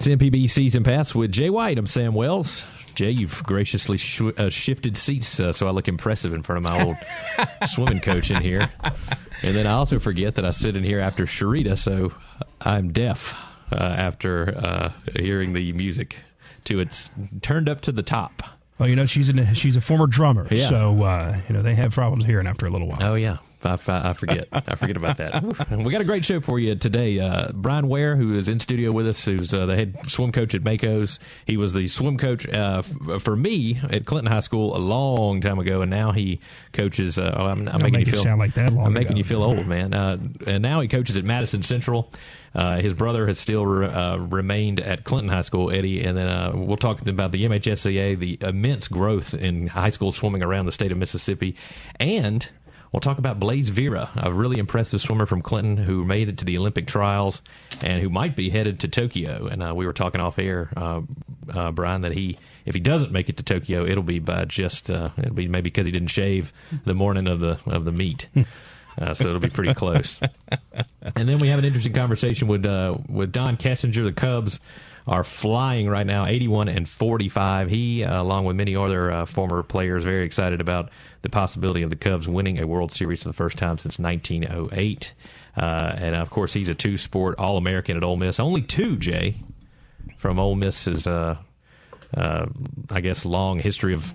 It's MPB Season Pass with Jay White. I'm Sam Wells. Jay, you've graciously sh- uh, shifted seats uh, so I look impressive in front of my old swimming coach in here. And then I also forget that I sit in here after Sharita, so I'm deaf uh, after uh, hearing the music to its turned up to the top. Well, you know she's a she's a former drummer, Yeah. so uh, you know they have problems hearing after a little while. Oh yeah, I, I, forget. I forget about that. We got a great show for you today. Uh, Brian Ware, who is in studio with us, who's uh, the head swim coach at Mako's. He was the swim coach uh, f- for me at Clinton High School a long time ago, and now he coaches. Uh, oh, I'm, I'm making make you feel sound like that I'm making ago. you feel old, man. Uh, and now he coaches at Madison Central. Uh, his brother has still re- uh, remained at Clinton High School, Eddie, and then uh, we'll talk about the MHSAA, the immense growth in high school swimming around the state of Mississippi, and we'll talk about Blaze Vera, a really impressive swimmer from Clinton who made it to the Olympic trials and who might be headed to Tokyo. And uh, we were talking off air, uh, uh, Brian, that he if he doesn't make it to Tokyo, it'll be by just uh, it'll be maybe because he didn't shave the morning of the of the meet. Uh, so it'll be pretty close. and then we have an interesting conversation with uh, with Don Kessinger. The Cubs are flying right now, 81 and 45. He, uh, along with many other uh, former players, very excited about the possibility of the Cubs winning a World Series for the first time since 1908. Uh, and of course, he's a two-sport All-American at Ole Miss. Only two, Jay, from Ole Miss's, uh, uh, I guess, long history of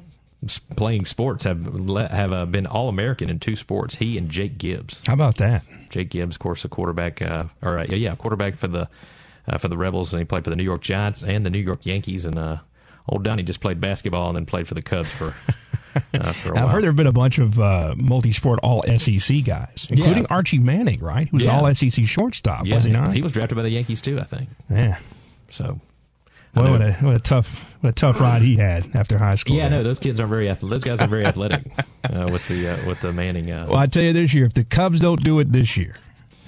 playing sports have le- have uh, been All American in two sports. He and Jake Gibbs. How about that? Jake Gibbs, of course, a quarterback, uh, or uh, yeah, quarterback for the uh, for the Rebels, and he played for the New York Giants and the New York Yankees. And uh, old Donnie just played basketball and then played for the Cubs for I've while. heard there have been a bunch of uh, multi-sport All SEC guys, including Archie Manning, right? Who's Yeah. All SEC shortstop, yeah, was he not? He was drafted by the Yankees too, I think. yeah. So. Well, what a, what a tough what a tough ride he had after high school. yeah, no, those kids are very athletic. Those guys are very athletic uh, with the uh, with the Manning. Uh, Well, I tell you this year, if the Cubs don't do it this year,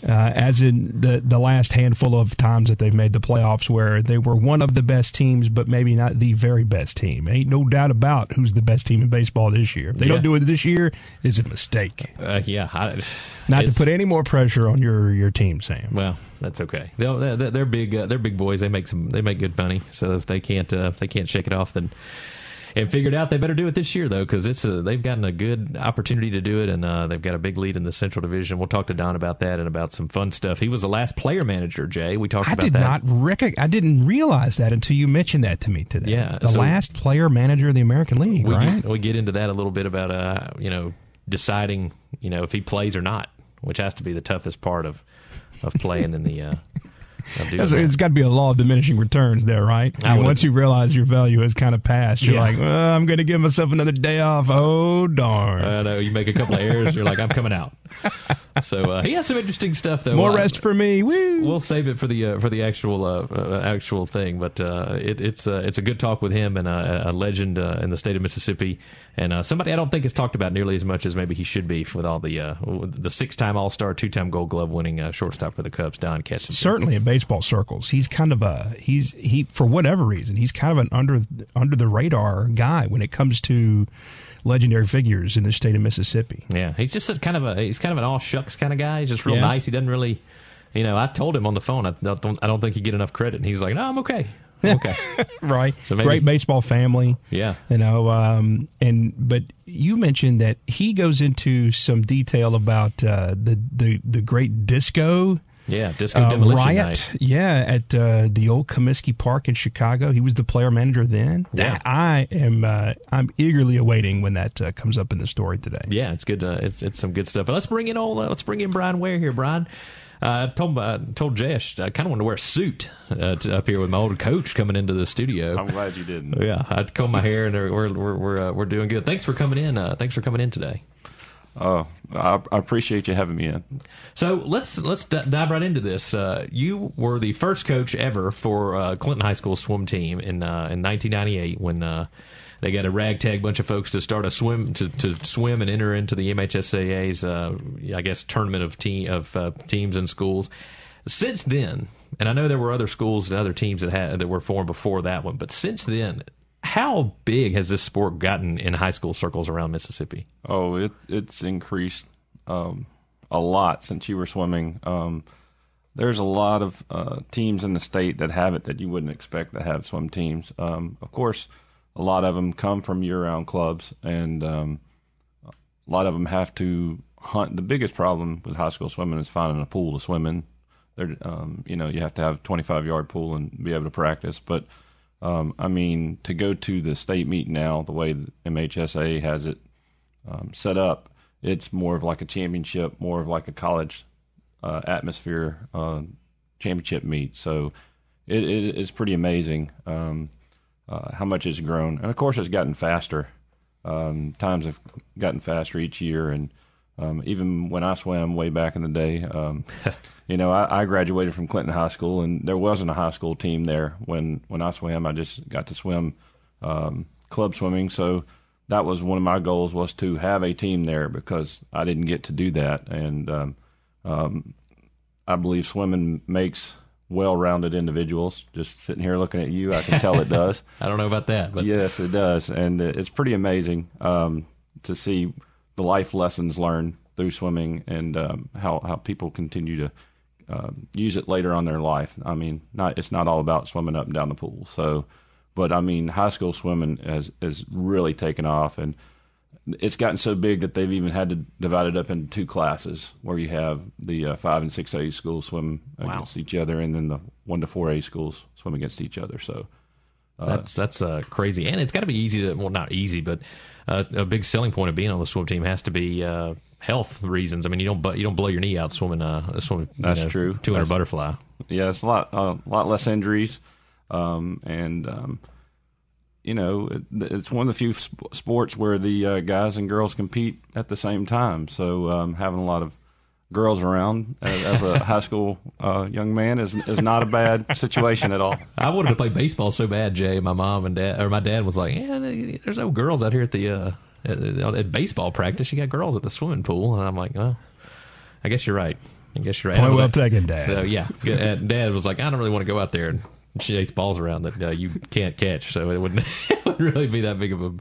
uh, as in the the last handful of times that they've made the playoffs, where they were one of the best teams, but maybe not the very best team, ain't no doubt about who's the best team in baseball this year. If they Yeah. don't do it this year, it's a mistake. uh, yeah, I, Not to put any more pressure on your your team, Sam. Well, that's okay. They're, they're big. Uh, they're big boys. They make some. They make good money. So if they can't, uh, if they can't shake it off, then and figured out they better do it this year though, because it's a, they've gotten a good opportunity to do it, and uh, they've got a big lead in the Central Division. We'll talk to Don about that and about some fun stuff. He was the last player manager. Jay, we talked I about did that. not rec- I didn't realize that until you mentioned that to me today. Yeah, the so- last player manager of the American League, we right? get, we get into that a little bit about uh, you know deciding you know if he plays or not, which has to be the toughest part of of playing in the. Uh, of doing That's- that. It's got to be a law of diminishing returns there, right? I mean, once you realize your value has kind of passed, you're Yeah. like, well, I'm going to give myself another day off. Oh, darn. I know you make a couple of errors, you're like, I'm coming out. So uh, he has some interesting stuff though. More rest for me. Woo. We'll save it for the uh, for the actual uh, uh, actual thing, but uh, it, it's uh, it's a good talk with him and uh, a legend uh, in the state of Mississippi, and uh, somebody I don't think is talked about nearly as much as maybe he should be with all the uh, the six time All Star, two time Gold Glove winning uh, shortstop for the Cubs, Don Kessinger. Certainly in baseball circles, he's kind of a he's he for whatever reason he's kind of an under under the radar guy when it comes to legendary figures in the state of Mississippi. Yeah, he's just a kind of a he's kind of an all shucks kind of guy. He's just real Yeah. nice. He doesn't really, you know. I told him on the phone I don't I don't think you get enough credit, and he's like, no, I'm okay. Okay. Right. So maybe- Great baseball family. Yeah. You know, um, and but you mentioned that he goes into some detail about uh, the the the great disco Yeah, disco uh, demolition riot. night. Yeah, at uh, the old Comiskey Park in Chicago. He was the player manager then. Yeah. That- I am. Uh, I'm eagerly awaiting when that uh, comes up in the story today. Yeah, it's good. Uh, it's it's some good stuff. But let's bring in old. Uh, let's bring in Brian Ware here. Brian, uh, I told uh, told Jess I kind of wanted to wear a suit uh, to, up here with my old coach coming into the studio. I'm glad you didn't. yeah, I comb my hair and we're we're we're uh, we're doing good. Thanks for coming in. Uh, thanks for coming in today. Oh, I, I, appreciate you having me in. So let's let's d- dive right into this. Uh, you were the first coach ever for uh, Clinton High School swim team in uh, in 1998 when uh, they got a ragtag bunch of folks to start a swim to, to swim and enter into the MHSAA's uh, I guess tournament of team of uh, teams and schools. Since then, and I know there were other schools and other teams that had that were formed before that one, but since then, how big has this sport gotten in high school circles around Mississippi? Oh, it, it's increased um, a lot since you were swimming. Um, there's a lot of uh, teams in the state that have it that you wouldn't expect to have swim teams. Um, of course, a lot of them come from year-round clubs, and um, a lot of them have to hunt. The biggest problem with high school swimming is finding a pool to swim in. There, um, you know, you have to have a 25-yard pool and be able to practice, but um, I mean, to go to the state meet now, the way MHSA has it um, set up, it's more of like a championship, more of like a college uh, atmosphere uh, championship meet. So it, it is pretty amazing um, uh, how much it's grown, and of course, it's gotten faster. Um, times have gotten faster each year, and um, even when I swam way back in the day, um, you know, I, I, graduated from Clinton High School, and there wasn't a high school team there when when I swam. I just got to swim um, club swimming, so that was one of my goals was to have a team there because I didn't get to do that, and um, um, I believe swimming makes well-rounded individuals. Just sitting here looking at you, I can tell it does. I don't know about that, but yes, it does, and it's pretty amazing um, to see the life lessons learned through swimming and um, how how people continue to uh, use it later on their life. I mean, not it's not all about swimming up and down the pool. So, but I mean, high school swimming has has really taken off, and it's gotten so big that they've even had to divide it up into two classes, where you have the uh, five and six A schools swim wow. against each other, and then the one to four A schools swim against each other. So. Uh, that's that's uh, crazy, and it's got to be easy to well, not easy, but uh, a big selling point of being on the swim team has to be uh, health reasons. I mean, you don't you don't blow your knee out swimming uh swimming. That's know, true. Two hundred butterfly. Yeah, it's a lot a lot less injuries, um, and um, you know it, it's one of the few sp- sports where the uh, guys and girls compete at the same time. So um, having a lot of girls around as, as a high school uh, young man is is not a bad situation at all. I wanted to play baseball so bad, Jay. My mom and dad, or my dad, was like, "Yeah, there's no girls out here at the uh, at, at, baseball practice. You got girls at the swimming pool." And I'm like, "Well, I guess you're right. I guess you're right." Point well like, taken, Dad. So yeah, Dad was like, "I don't really want to go out there and chase balls around that uh, you can't catch. So it wouldn't, it wouldn't really be that big of a,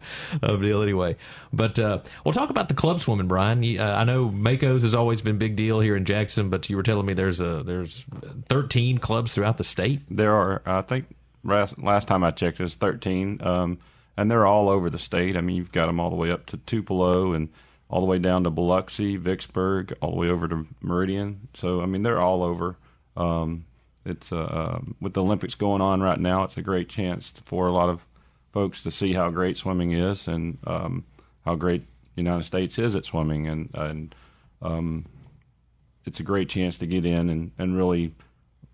a deal anyway. But uh, we'll talk about the club swimming, Brian. You, uh, I know Makos has always been a big deal here in Jackson, but you were telling me there's a there's 13 clubs throughout the state. There are, I think, last, last time I checked, it was 13, um, and they're all over the state. I mean, you've got them all the way up to Tupelo and all the way down to Biloxi, Vicksburg, all the way over to Meridian. So I mean, they're all over. Um, it's uh, um, with the Olympics going on right now. It's a great chance for a lot of folks to see how great swimming is and um, how great the United States is at swimming, and and um, it's a great chance to get in and, and really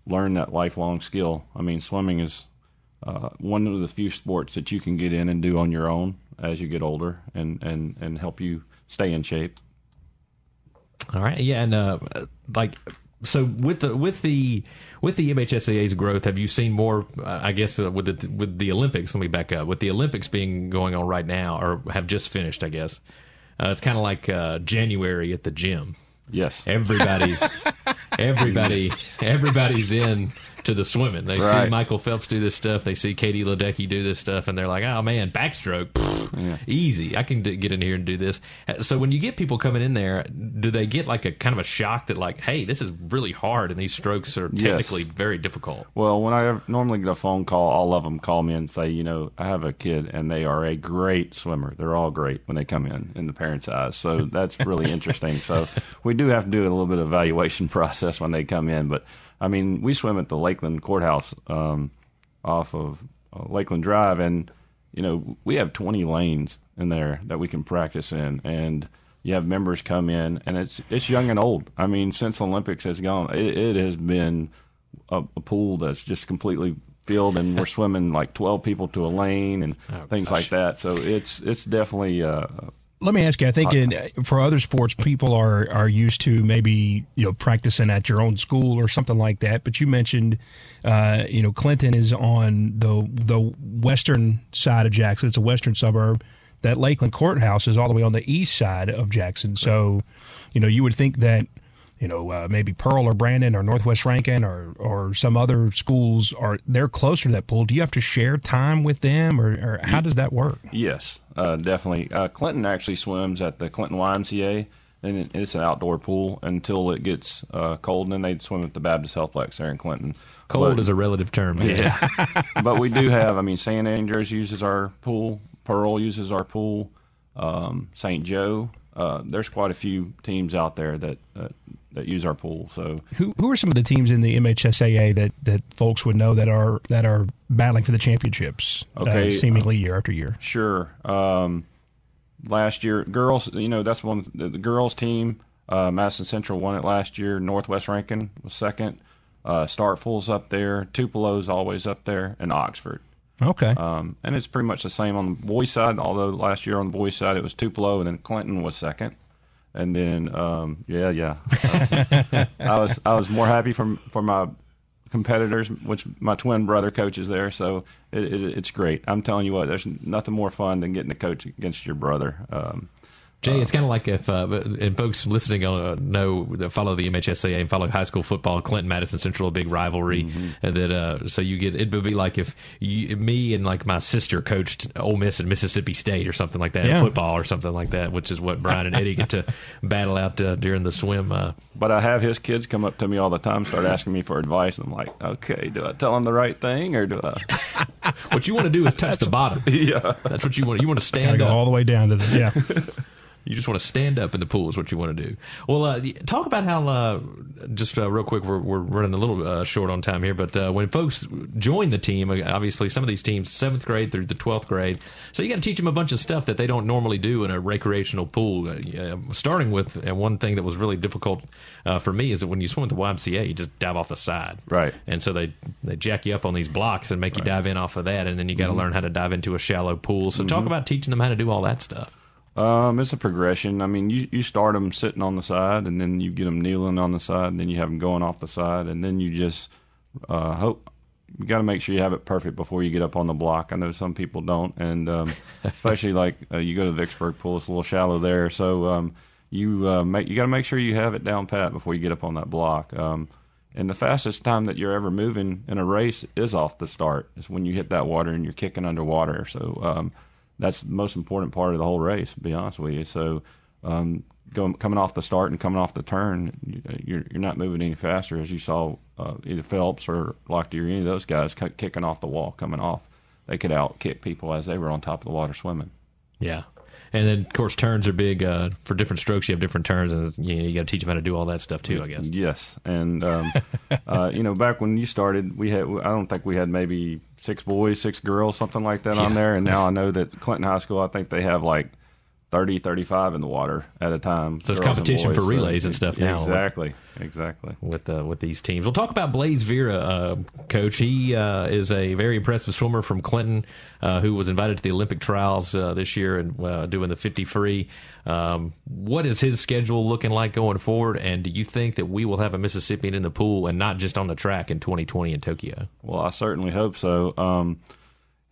learn that lifelong skill. I mean, swimming is uh, one of the few sports that you can get in and do on your own as you get older, and and and help you stay in shape. All right, yeah, and uh, like so with the with the with the MHSAA's growth, have you seen more? Uh, I guess uh, with the with the Olympics. Let me back up. With the Olympics being going on right now, or have just finished, I guess uh, it's kind of like uh, January at the gym. Yes, everybody's everybody everybody's in to the swimming. They right. see Michael Phelps do this stuff. They see Katie Ledecky do this stuff, and they're like, "Oh man, backstroke, pff, yeah. easy. I can get in here and do this." Uh, so when you get people coming in there, do they get like a kind of a shock that like, "Hey, this is really hard, and these strokes are technically yes. very difficult." Well, when I normally get a phone call, all of them call me and say, "You know, I have a kid, and they are a great swimmer. They're all great when they come in in the parents' eyes." So that's really interesting. So we do have to do a little bit of evaluation process when they come in, but I mean, we swim at the Lakeland Courthouse um, off of uh, Lakeland Drive, and you know we have 20 lanes in there that we can practice in, and you have members come in, and it's it's young and old. I mean, since Olympics has gone, it, it has been a, a, pool that's just completely filled, and we're swimming like 12 people to a lane and oh, things gosh. like that. So it's it's definitely. Uh, let me ask you. I think in, for other sports, people are are used to maybe you know practicing at your own school or something like that. But you mentioned, uh, you know, Clinton is on the the western side of Jackson. It's a western suburb. That Lakeland Courthouse is all the way on the east side of Jackson. So, you know, you would think that you know, uh, maybe Pearl or Brandon or Northwest Rankin or or some other schools are they're closer to that pool. Do you have to share time with them, or, or how does that work? Yes, uh, definitely. Uh, Clinton actually swims at the Clinton YMCA, and it's an outdoor pool until it gets uh, cold, and then they swim at the Baptist Healthplex there in Clinton. Cold but, is a relative term. Yeah, but we do have. I mean, St. Andrews uses our pool. Pearl uses our pool. Um, St. Joe. Uh, there's quite a few teams out there that uh, that use our pool. So who who are some of the teams in the MHSAA that, that folks would know that are that are battling for the championships? Uh, okay, uh, seemingly year after year. Sure. Um, last year, girls. You know that's one the, the girls team. Uh, Madison Central won it last year. Northwest Rankin was second. Uh, Starkville's up there. Tupelo's always up there, and Oxford. Okay. Um, and it's pretty much the same on the boys' side. Although last year on the boys' side it was Tupelo, and then Clinton was second and then um, yeah, yeah, I was, I was, I was more happy for for my competitors, which my twin brother coaches there. So it, it, it's great. I'm telling you what, there's nothing more fun than getting to coach against your brother. Um, Jay, it's kind of like if uh, and folks listening uh, know follow the MHSAA and follow high school football. Clinton Madison Central, a big rivalry. Mm-hmm. And that uh, so you get it would be like if you, me and like my sister coached Ole Miss and Mississippi State or something like that, yeah. football or something like that, which is what Brian and Eddie get to battle out uh, during the swim. Uh. But I have his kids come up to me all the time, start asking me for advice, and I'm like, okay, do I tell them the right thing or do I? what you want to do is touch the bottom. Yeah, that's what you want. You want to stand up all the way down to the yeah. You just want to stand up in the pool is what you want to do. Well, uh, talk about how, uh, just uh, real quick, we're, we're running a little uh, short on time here, but uh, when folks join the team, uh, obviously some of these teams, seventh grade through the 12th grade, so you got to teach them a bunch of stuff that they don't normally do in a recreational pool. starting with, and one thing that was really difficult for me is that when you swim at the YMCA, you just dive off the side. Right. And so they, they jack you up on these blocks and make right. you dive in off of that, and then you got to mm-hmm. learn how to dive into a shallow pool. So mm-hmm. talk about teaching them how to do all that stuff. Um, it's a progression. I mean, you you start them sitting on the side, and then you get them kneeling on the side, and then you have them going off the side, and then you just uh, hope you got to make sure you have it perfect before you get up on the block. I know some people don't, and um, especially like uh, you go to Vicksburg Pool, it's a little shallow there, so um, you uh, make you got to make sure you have it down pat before you get up on that block. Um, and the fastest time that you're ever moving in a race is off the start. Is when you hit that water and you're kicking underwater. So um, that's the most important part of the whole race. To be honest with you, so um, going coming off the start and coming off the turn, you're you're not moving any faster as you saw uh, either Phelps or Lochte or any of those guys kicking off the wall coming off. They could out kick people as they were on top of the water swimming. Yeah. And then, of course, turns are big uh, for different strokes. You have different turns, and you, know, you got to teach them how to do all that stuff too. I guess. Yes, and um, uh, you know, back when you started, we had I don't think we had maybe six boys, six girls, something like that yeah. on there. And now I know that Clinton High School, I think they have like 30, 35 in the water at a time. So there's competition for relays so, and stuff now. Exactly, exactly. With uh, with these teams, we'll talk about Blaze Vera, uh, coach. He uh, is a very impressive swimmer from Clinton, uh, who was invited to the Olympic trials uh, this year and uh, doing the 50 free. Um, what is his schedule looking like going forward? And do you think that we will have a Mississippian in the pool and not just on the track in 2020 in Tokyo? Well, I certainly hope so. Um,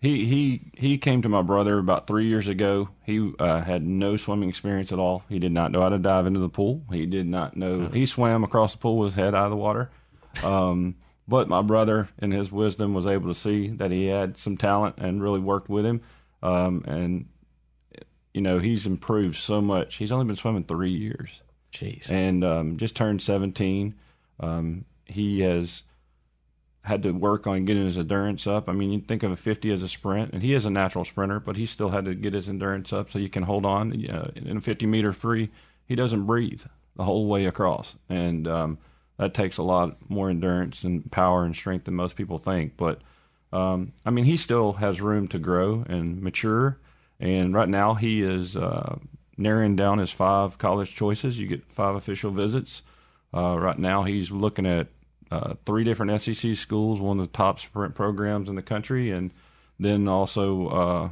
he he he came to my brother about three years ago. He uh, had no swimming experience at all. He did not know how to dive into the pool. He did not know. He swam across the pool with his head out of the water. Um, but my brother, in his wisdom, was able to see that he had some talent and really worked with him. Um, and you know he's improved so much. He's only been swimming three years. Jeez. And um, just turned seventeen. Um, he has had to work on getting his endurance up. I mean, you think of a 50 as a sprint, and he is a natural sprinter, but he still had to get his endurance up so you can hold on. Uh, in a 50 meter free, he doesn't breathe the whole way across, and um, that takes a lot more endurance and power and strength than most people think. But um, I mean, he still has room to grow and mature, and right now he is uh, narrowing down his five college choices. You get five official visits. Uh, right now, he's looking at uh, three different SEC schools, one of the top sprint programs in the country, and then also uh,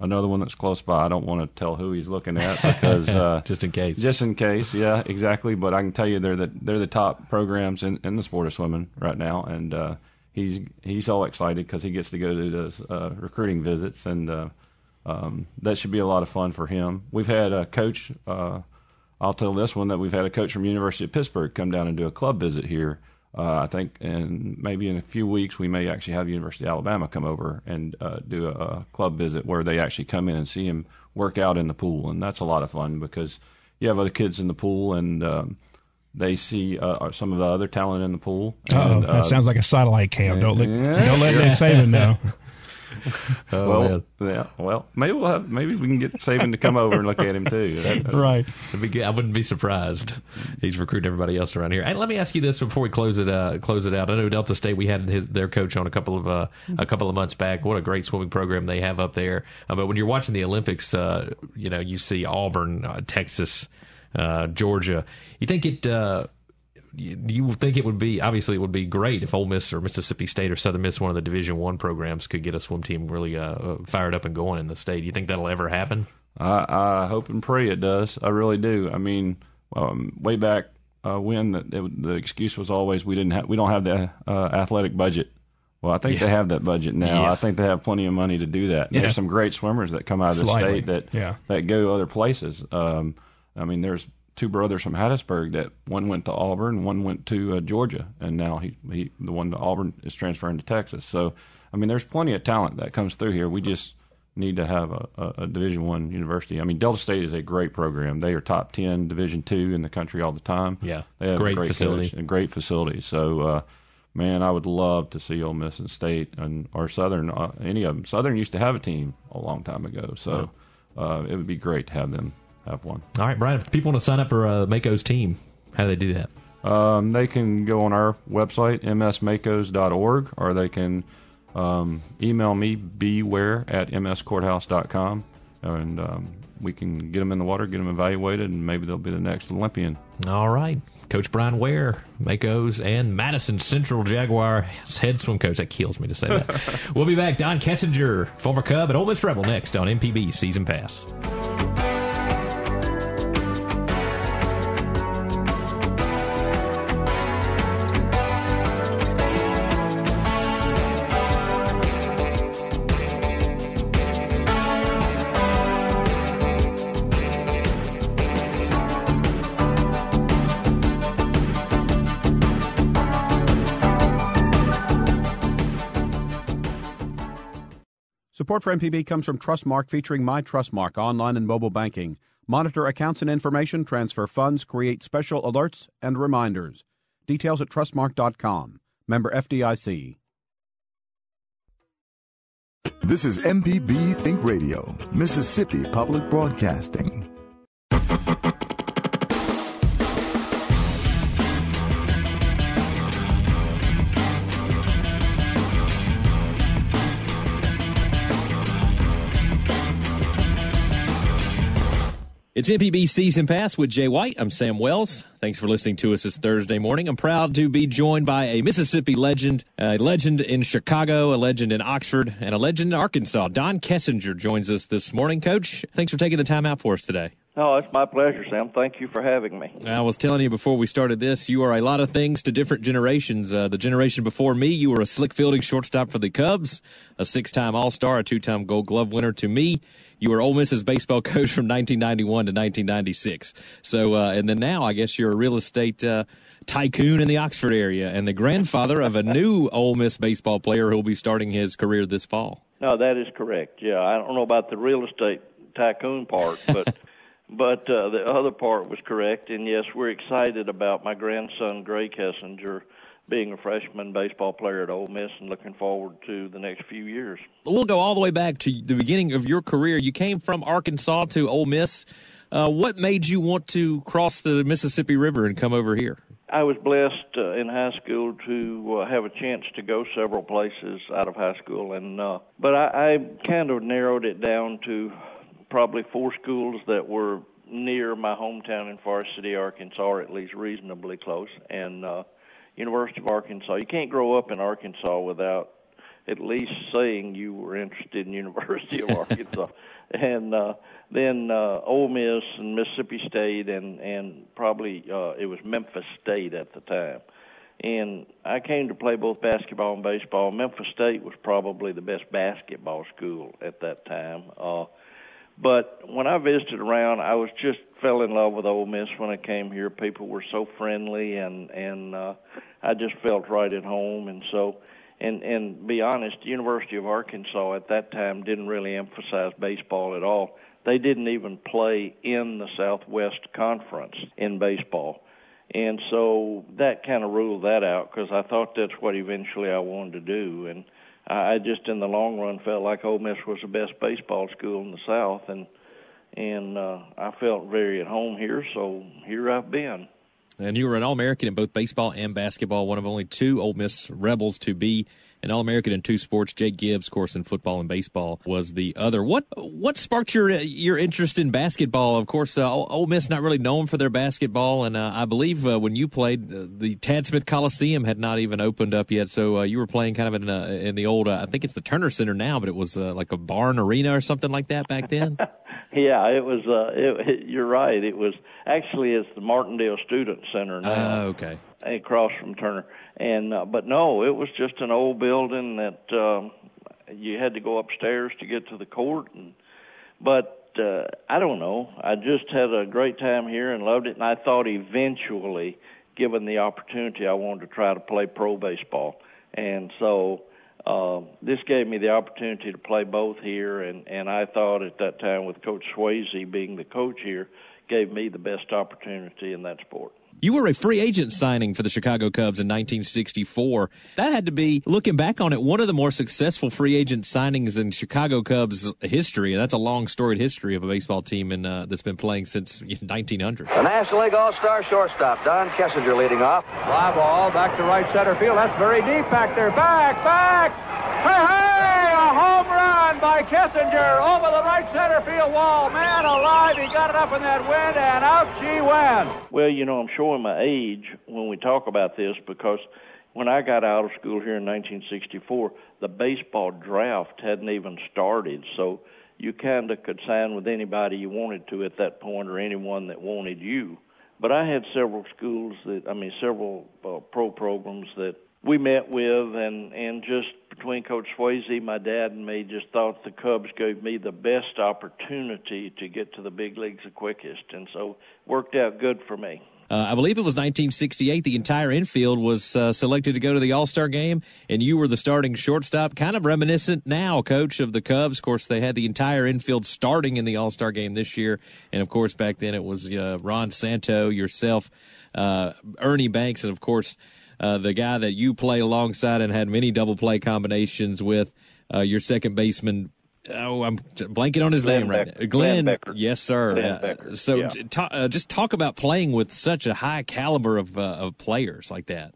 another one that's close by. I don't want to tell who he's looking at because uh, just in case. Just in case, yeah, exactly. But I can tell you they're the they're the top programs in, in the sport of swimming right now, and uh, he's he's all excited because he gets to go to those uh, recruiting visits, and uh, um, that should be a lot of fun for him. We've had a coach. Uh, I'll tell this one that we've had a coach from University of Pittsburgh come down and do a club visit here uh, I think, and maybe in a few weeks we may actually have University of Alabama come over and uh, do a, a, club visit where they actually come in and see him work out in the pool, and that's a lot of fun because you have other kids in the pool and. Um, they see uh, some of the other talent in the pool. And, that uh, sounds like a satellite cam. Don't let yeah, don't let. Nick Saban know. oh, well, man. yeah. Well, maybe we'll have maybe we can get Saban to come over and look at him too. That, right. Be I wouldn't be surprised. He's recruiting everybody else around here. And let me ask you this before we close it uh, close it out. I know Delta State. We had his, their coach on a couple of uh, a couple of months back. What a great swimming program they have up there. Uh, but when you're watching the Olympics, uh, you know you see Auburn, uh, Texas, uh, Georgia. You think it you think it would be obviously it would be great if Ole Miss or Mississippi State or Southern Miss, one of the Division One programs, could get a swim team really uh, uh, fired up and going in the state. Do you think that'll ever happen? I, I hope and pray it does. I really do. I mean, um, way back uh, when the, it, the excuse was always we didn't have we don't have the uh, athletic budget. Well, I think yeah. they have that budget now. Yeah. I think they have plenty of money to do that. Yeah. There's some great swimmers that come out of the state that yeah. that go other places. Um, I mean, there's two brothers from Hattiesburg that one went to Auburn, one went to uh, Georgia, and now he he the one to Auburn is transferring to Texas. So, I mean, there's plenty of talent that comes through here. We just need to have a, a, a Division One university. I mean, Delta State is a great program. They are top ten Division Two in the country all the time. Yeah, they have great, great facility and great facility. So. Uh, man, I would love to see Ole Miss and State and or Southern, uh, any of them. Southern used to have a team a long time ago, so uh, it would be great to have them have one. All right, Brian. If people want to sign up for uh, Mako's team, how do they do that? Um, they can go on our website, msmakos.org, or they can um, email me, beware at mscourthouse.com, and um, we can get them in the water, get them evaluated, and maybe they'll be the next Olympian. All right. Coach Brian Ware, Makos, and Madison Central Jaguar head swim coach. That kills me to say that. we'll be back. Don Kessinger, former Cub and Ole Miss Rebel, next on MPB Season Pass. Support for MPB comes from Trustmark featuring My Trustmark online and mobile banking. Monitor accounts and information, transfer funds, create special alerts and reminders. Details at trustmark.com. Member FDIC. This is MPB Think Radio, Mississippi Public Broadcasting. It's MPB Season Pass with Jay White. I'm Sam Wells. Thanks for listening to us this Thursday morning. I'm proud to be joined by a Mississippi legend, a legend in Chicago, a legend in Oxford, and a legend in Arkansas. Don Kessinger joins us this morning. Coach, thanks for taking the time out for us today. Oh, it's my pleasure, Sam. Thank you for having me. I was telling you before we started this, you are a lot of things to different generations. Uh, the generation before me, you were a slick fielding shortstop for the Cubs, a six time All Star, a two time Gold Glove winner to me. You were Ole Miss's baseball coach from 1991 to 1996. So, uh, and then now I guess you're a real estate uh, tycoon in the Oxford area and the grandfather of a new Ole Miss baseball player who will be starting his career this fall. No, that is correct. Yeah, I don't know about the real estate tycoon part, but. but uh, the other part was correct, and yes, we're excited about my grandson Grae Kessinger being a freshman baseball player at Ole Miss and looking forward to the next few years. We'll go all the way back to the beginning of your career. You came from Arkansas to Ole Miss. Uh, what made you want to cross the Mississippi River and come over here? I was blessed uh, in high school to uh, have a chance to go several places out of high school, and uh, but I, I kind of narrowed it down to probably four schools that were near my hometown in Forrest City, Arkansas, or at least reasonably close, and uh, University of Arkansas. You can't grow up in Arkansas without at least saying you were interested in University of Arkansas, and uh, then uh, Ole Miss and Mississippi State, and and probably uh, it was Memphis State at the time. And I came to play both basketball and baseball. Memphis State was probably the best basketball school at that time. Uh, but when I visited around, I was just fell in love with Ole Miss when I came here. People were so friendly, and and uh, I just felt right at home. And so, and and be honest, University of Arkansas at that time didn't really emphasize baseball at all. They didn't even play in the Southwest Conference in baseball. And so that kind of ruled that out because I thought that's what eventually I wanted to do. And I just, in the long run, felt like Ole Miss was the best baseball school in the South, and and uh, I felt very at home here. So here I've been. And you were an All American in both baseball and basketball, one of only two Ole Miss Rebels to be an All American in two sports. Jake Gibbs, of course, in football and baseball was the other. What what sparked your your interest in basketball? Of course, uh, Ole Miss not really known for their basketball, and uh, I believe uh, when you played, uh, the Tad Smith Coliseum had not even opened up yet. So uh, you were playing kind of in uh, in the old, I think it's the Turner Center now, but it was like a barn arena or something like that back then. yeah, it was. It, it, you're right. It was actually it's the Martindale Student Center now. Oh, okay. Across from Turner and uh, but no, it was just an old building that um, you had to go upstairs to get to the court. And but uh, I don't know. I just had a great time here and loved it. And I thought eventually, given the opportunity, I wanted to try to play pro baseball. And so uh, this gave me the opportunity to play both here. And and I thought at that time, with Coach Swayze being the coach here, gave me the best opportunity in that sport. You were a free agent signing for the Chicago Cubs in 1964. That had to be, looking back on it, one of the more successful free agent signings in Chicago Cubs history. And that's a long storied history of a baseball team in, uh, that's been playing since 1900. The National League All Star shortstop, Don Kessinger, leading off. Fly ball back to right center field. That's very deep back there. Back, back. Hey, hey, a home run by Kessinger over the right center field wall. Man alive, he got it up in that wind, and out she went. Well, you know, I'm showing my age when we talk about this because when I got out of school here in 1964, the baseball draft hadn't even started, so you kind of could sign with anybody you wanted to at that point, or anyone that wanted you. But I had several schools that, I mean, several uh, pro programs that we met with, and and just between Coach Swayze, my dad, and me, just thought the Cubs gave me the best opportunity to get to the big leagues the quickest, and so worked out good for me. Uh, I believe it was 1968. The entire infield was uh, selected to go to the All Star game, and you were the starting shortstop. Kind of reminiscent now, coach of the Cubs. Of course, they had the entire infield starting in the All Star game this year, and of course, back then it was uh, Ron Santo, yourself, uh, Ernie Banks, and of course uh, the guy that you play alongside and had many double play combinations with, uh, your second baseman. Oh, I'm blanking on his Glenn name Beckert. right now. Glenn, Glenn Beckert. yes, sir. Glenn Uh, so, Yeah. ta- uh, just talk about playing with such a high caliber of uh, of players like that.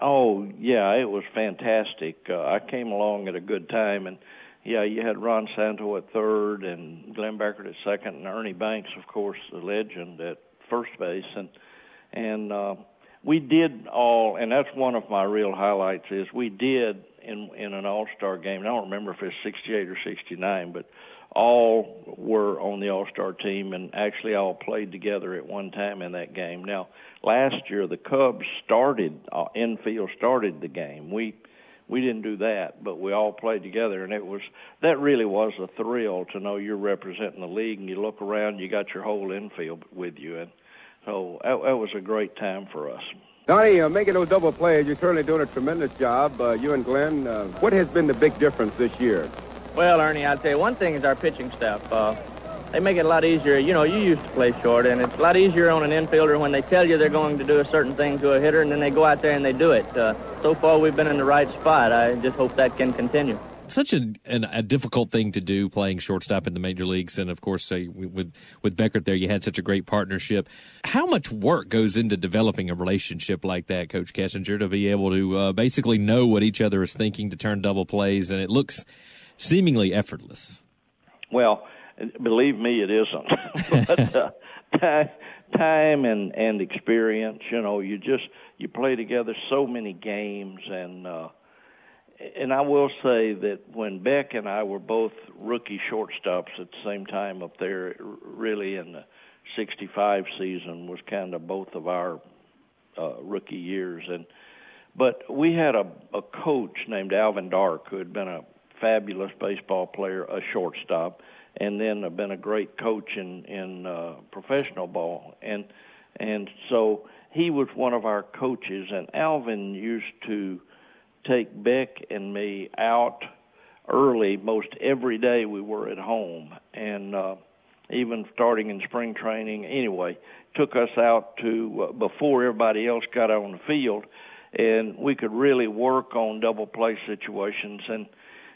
Oh yeah, it was fantastic. Uh, I came along at a good time, and yeah, you had Ron Santo at third, and Glenn Beckert at second, and Ernie Banks, of course, the legend at first base, and and uh, we did all, and that's one of my real highlights is we did in in an All Star game. And I don't remember if it's '68 or '69, but all were on the All Star team, and actually all played together at one time in that game. Now, last year the Cubs started uh, infield started the game. We we didn't do that, but we all played together, and it was that really was a thrill to know you're representing the league, and you look around, you got your whole infield with you, and so that, that was a great time for us. Donnie, uh, making those double plays, you're certainly doing a tremendous job. Uh, you and Glenn, uh, what has been the big difference this year? Well, Ernie, I'll tell you one thing is our pitching staff. Uh, they make it a lot easier. You know, you used to play short, and it's a lot easier on an infielder when they tell you they're going to do a certain thing to a hitter, and then they go out there and they do it. Uh, so far, we've been in the right spot. I just hope that can continue. Such a an, a difficult thing to do, playing shortstop in the major leagues, and of course, uh, with with Beckert there, you had such a great partnership. How much work goes into developing a relationship like that, Coach Kessinger, to be able to uh, basically know what each other is thinking to turn double plays, and it looks seemingly effortless. Well, believe me, it isn't. but uh, time, time and and experience, you know, you just you play together so many games, and uh, and I will say that when Beck and I were both rookie shortstops at the same time up there, really in the '65 season was kind of both of our uh, rookie years, and but we had a, a coach named Alvin Dark who had been a fabulous baseball player, a shortstop, and then had been a great coach in in uh, professional ball, and and so he was one of our coaches, and Alvin used to take Beck and me out early most every day we were at home, and uh, even starting in spring training. Anyway, took us out to uh, before everybody else got on the field, and we could really work on double play situations and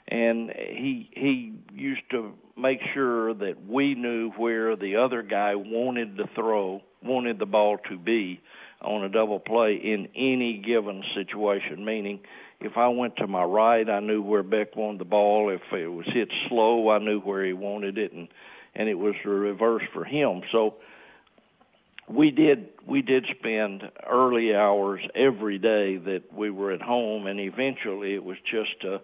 and he he used to make sure that we knew where the other guy wanted to throw, wanted the ball to be on a double play in any given situation. Meaning, if I went to my right, I knew where Beck wanted the ball. If it was hit slow, I knew where he wanted it, and and it was the reverse for him. So we did we did spend early hours every day that we were at home, and eventually it was just a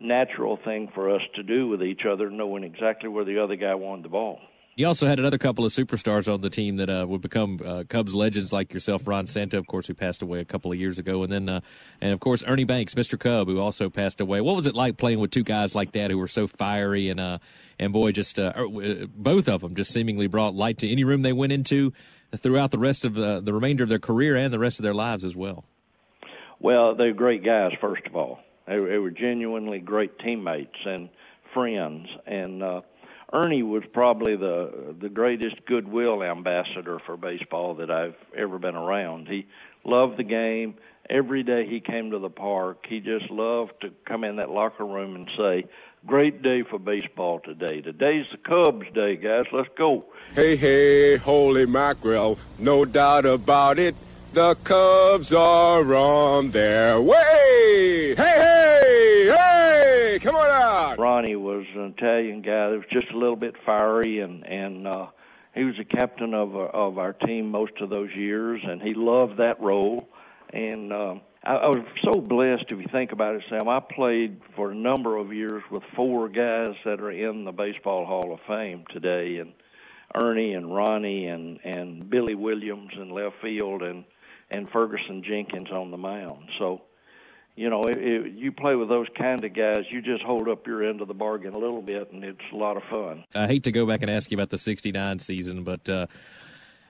natural thing for us to do with each other, knowing exactly where the other guy wanted the ball. You also had another couple of superstars on the team that uh, would become uh, Cubs legends, like yourself, Ron Santo, of course, who passed away a couple of years ago, and then, uh, and of course, Ernie Banks, Mr. Cub, who also passed away. What was it like playing with two guys like that who were so fiery and, uh, and boy, just uh, er, uh, both of them just seemingly brought light to any room they went into throughout the rest of the, remainder of their career and the rest of their lives as well. Well, they're great guys, first of all. They, they were genuinely great teammates and friends, and Ernie was probably the the greatest goodwill ambassador for baseball that I've ever been around. He loved the game. Every day he came to the park, he just loved to come in that locker room and say, "Great day for baseball today. Today's the Cubs' day, guys. Let's go." Hey, hey, holy mackerel, no doubt about it. The Cubs are on their way. Hey, hey, hey, come on out. Ronnie was an Italian guy that was just a little bit fiery, and and uh, he was the captain of uh, of our team most of those years, and he loved that role. And uh, I, I was so blessed if you think about it, Sam. I played for a number of years with four guys that are in the Baseball Hall of Fame today, and Ernie and Ronnie and and Billy Williams in left field and and Ferguson Jenkins on the mound. So, you know, it, it, you play with those kind of guys, you just hold up your end of the bargain a little bit, and it's a lot of fun. I hate to go back and ask you about the '69 season, but. Uh,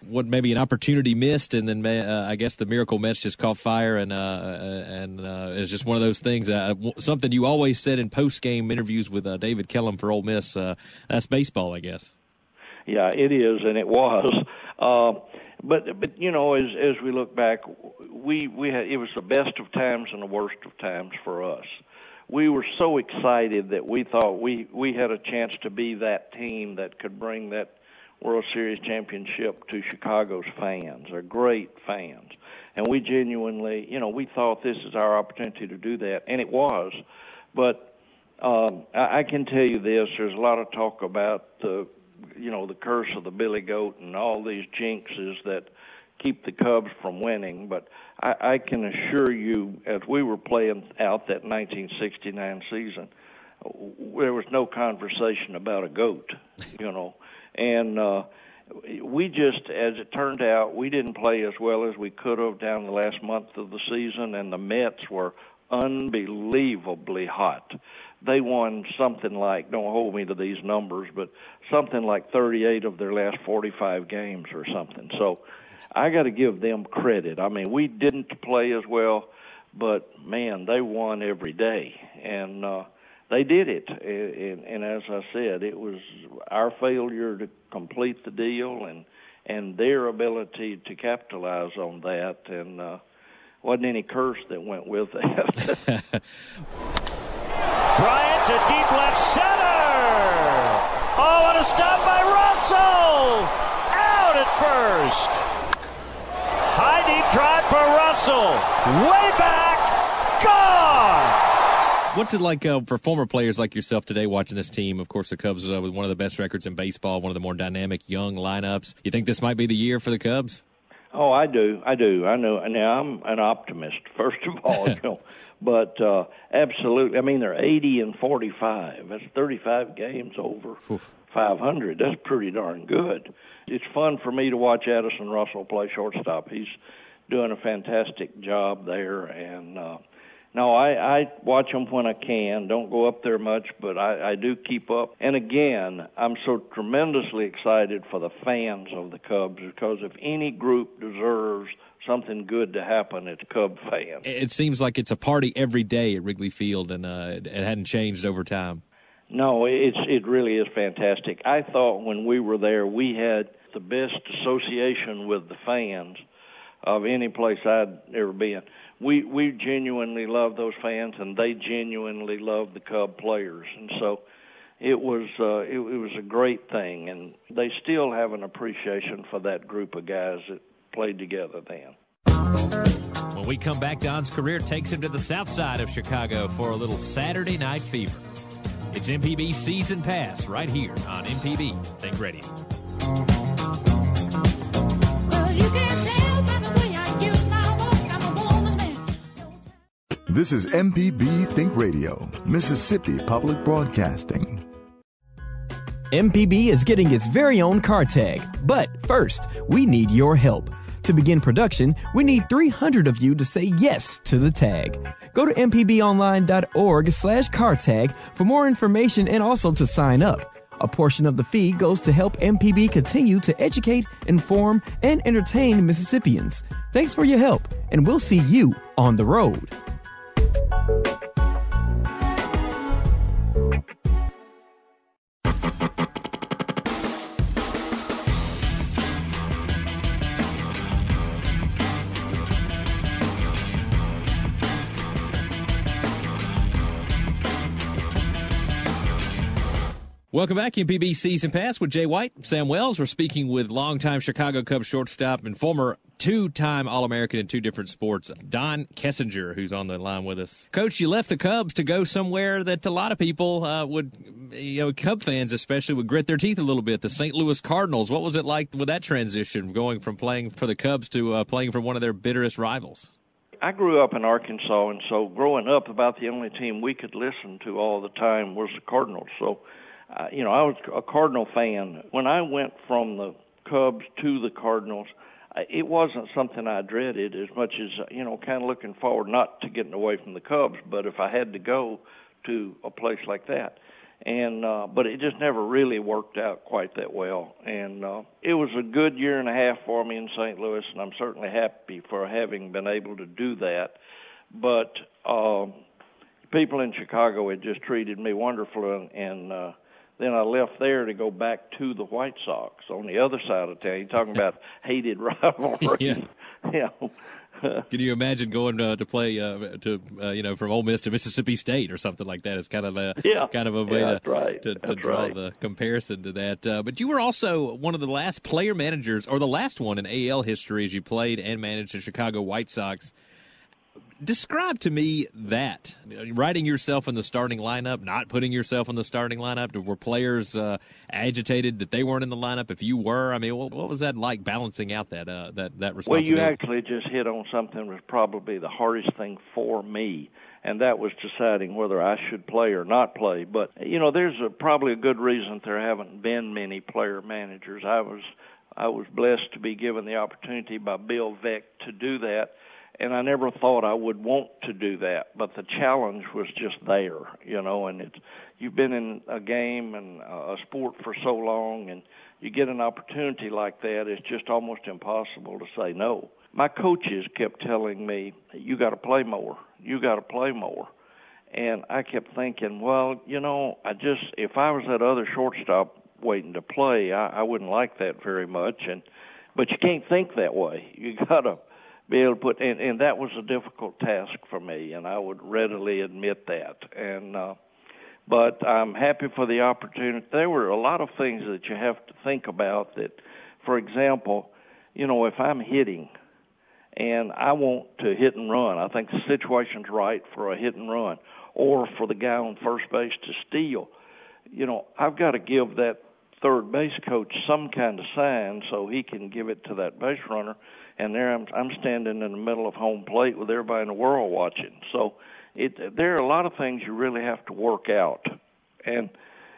what maybe an opportunity missed, and then uh, I guess the Miracle Mets just caught fire, and uh, and uh, it's just one of those things. Uh, something you always said in post game interviews with uh, David Kellum for Ole Miss. Uh, that's baseball, I guess. Yeah, it is, and it was. Uh, but but you know, as as we look back, we we had it was the best of times and the worst of times for us. We were so excited that we thought we we had a chance to be that team that could bring that World Series championship to Chicago's fans, our great fans. And we genuinely, you know, we thought this is our opportunity to do that, and it was. But um, I, I can tell you this: there's a lot of talk about the you know the curse of the billy goat and all these jinxes that keep the Cubs from winning. But I, I can assure you, as we were playing out that 1969 season, there was no conversation about a goat, you know, and. uh we just, as it turned out, we didn't play as well as we could have down the last month of the season, and the Mets were unbelievably hot they won something like don't hold me to these numbers, but something like 38 of their last 45 games or something. So I got to give them credit. I mean, we didn't play as well, but man, they won every day, and uh, they did it. And, and as I said, it was our failure to complete the deal, and and their ability to capitalize on that, and uh, wasn't any curse that went with that. Bryant to deep left center. Oh, and a stop by Russell. Out at first. High deep drive for Russell. Way back. Gone. What's it like uh, for former players like yourself today watching this team? Of course, the Cubs uh, with one of the best records in baseball, one of the more dynamic young lineups. You think this might be the year for the Cubs? Oh, I do. I do. I know. Now I'm an optimist, first of all, you know, but uh, absolutely. I mean, they're 80 and 45. That's 35 games over 500. That's pretty darn good. It's fun for me to watch Addison Russell play shortstop. He's doing a fantastic job there, and uh, no, I, I watch them when I can. Don't go up there much, but I, I do keep up. And again, I'm so tremendously excited for the fans of the Cubs because if any group deserves something good to happen, it's Cub fans. It seems like it's a party every day at Wrigley Field, and uh, it hadn't changed over time. No, it's it really is fantastic. I thought when we were there, we had the best association with the fans of any place I'd ever been we we genuinely love those fans, and they genuinely love the Cub players, and so it was uh, it, it was a great thing, and they still have an appreciation for that group of guys that played together then. When we come back, Don's career takes him to the south side of Chicago for a little Saturday night fever. It's MPB Season Pass right here on MPB Think Radio. This is MPB Think Radio, Mississippi Public Broadcasting. MPB is getting its very own car tag. But first, we need your help. To begin production, we need 300 of you to say yes to the tag. Go to mpbonline.org slash car tag for more information and also to sign up. A portion of the fee goes to help MPB continue to educate, inform, and entertain Mississippians. Thanks for your help, and we'll see you on the road. Welcome back, MPB Season Pass with Jay White, Sam Wells. We're speaking with longtime Chicago Cubs shortstop and former two-time All-American in two different sports, Don Kessinger, who's on the line with us. Coach, you left the Cubs to go somewhere that a lot of people uh, would, you know, Cub fans especially, would grit their teeth a little bit. The St. Louis Cardinals. What was it like with that transition, going from playing for the Cubs to uh, playing for one of their bitterest rivals? I grew up in Arkansas, and so growing up, about the only team we could listen to all the time was the Cardinals. So uh, you know, I was a Cardinal fan. When I went from the Cubs to the Cardinals, it wasn't something I dreaded as much as you know, kind of looking forward not to getting away from the Cubs, but if I had to go to a place like that, and uh, but it just never really worked out quite that well. And uh, it was a good year and a half for me in St. Louis, and I'm certainly happy for having been able to do that. But uh, people in Chicago had just treated me wonderful, and, and uh, then I left there to go back to the White Sox on the other side of town. You're talking about hated rivalry. yeah. you know. Can you imagine going uh, to play uh, to uh, you know from Ole Miss to Mississippi State or something like that? It's kind of a yeah. kind of a way yeah, to, right. to, to draw right. the comparison to that. Uh, but you were also one of the last player managers, or the last one in AL history, as you played and managed the Chicago White Sox describe to me that writing yourself in the starting lineup, not putting yourself in the starting lineup. Were players uh, agitated that they weren't in the lineup? If you were, I mean, what, what was that like balancing out that uh, that that responsibility? Well, you actually just hit on something that was probably the hardest thing for me, and that was deciding whether I should play or not play. But you know, there's a, probably a good reason there haven't been many player managers. I was I was blessed to be given the opportunity by Bill Veeck to do that and I never thought I would want to do that, but the challenge was just there, you know. And it's you've been in a game and a sport for so long, and you get an opportunity like that, it's just almost impossible to say no. My coaches kept telling me, "You got to play more. You got to play more." And I kept thinking, well, you know, I just if I was that other shortstop waiting to play, I, I wouldn't like that very much. And but you can't think that way. You got to be able to put and, and that was a difficult task for me and I would readily admit that. And uh but I'm happy for the opportunity. There were a lot of things that you have to think about that for example you know if I'm hitting and I want to hit and run I think the situation's right for a hit and run or for the guy on first base to steal you know I've got to give that third base coach some kind of sign so he can give it to that base runner and there I'm I'm standing in the middle of home plate with everybody in the world watching. So it there are a lot of things you really have to work out. And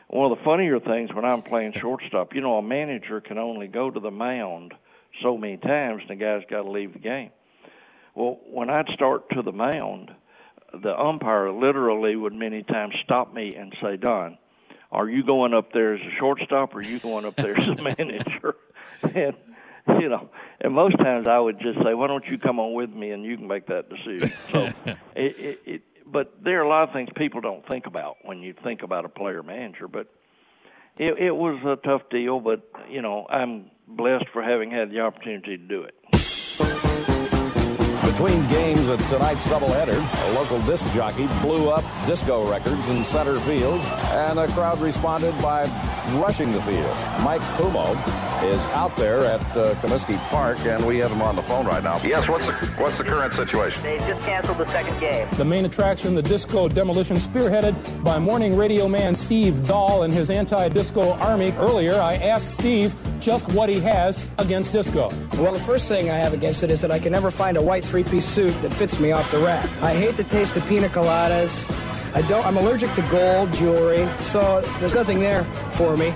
one of the funnier things when I'm playing shortstop, you know, a manager can only go to the mound so many times, and the guy's got to leave the game. Well, when I'd start to the mound, the umpire literally would many times stop me and say, "Don, are you going up there as a shortstop, or are you going up there as a manager?" and you know, and most times I would just say, "Why don't you come on with me and you can make that decision?" So, it, it, it, but there are a lot of things people don't think about when you think about a player manager. But it, it was a tough deal, but you know, I'm blessed for having had the opportunity to do it. Between games at tonight's doubleheader, a local disc jockey blew up disco records in center field, and a crowd responded by rushing the field. Mike Kumo is out there at uh, Comiskey Park, and we have him on the phone right now. Yes, what's the, what's the current situation? They just canceled the second game. The main attraction, the disco demolition, spearheaded by morning radio man Steve Dahl and his anti-disco army. Earlier, I asked Steve just what he has against disco. Well, the first thing I have against it is that I can never find a white three-piece suit that fits me off the rack. I hate the taste of pina coladas. I don't. I'm allergic to gold jewelry, so there's nothing there for me.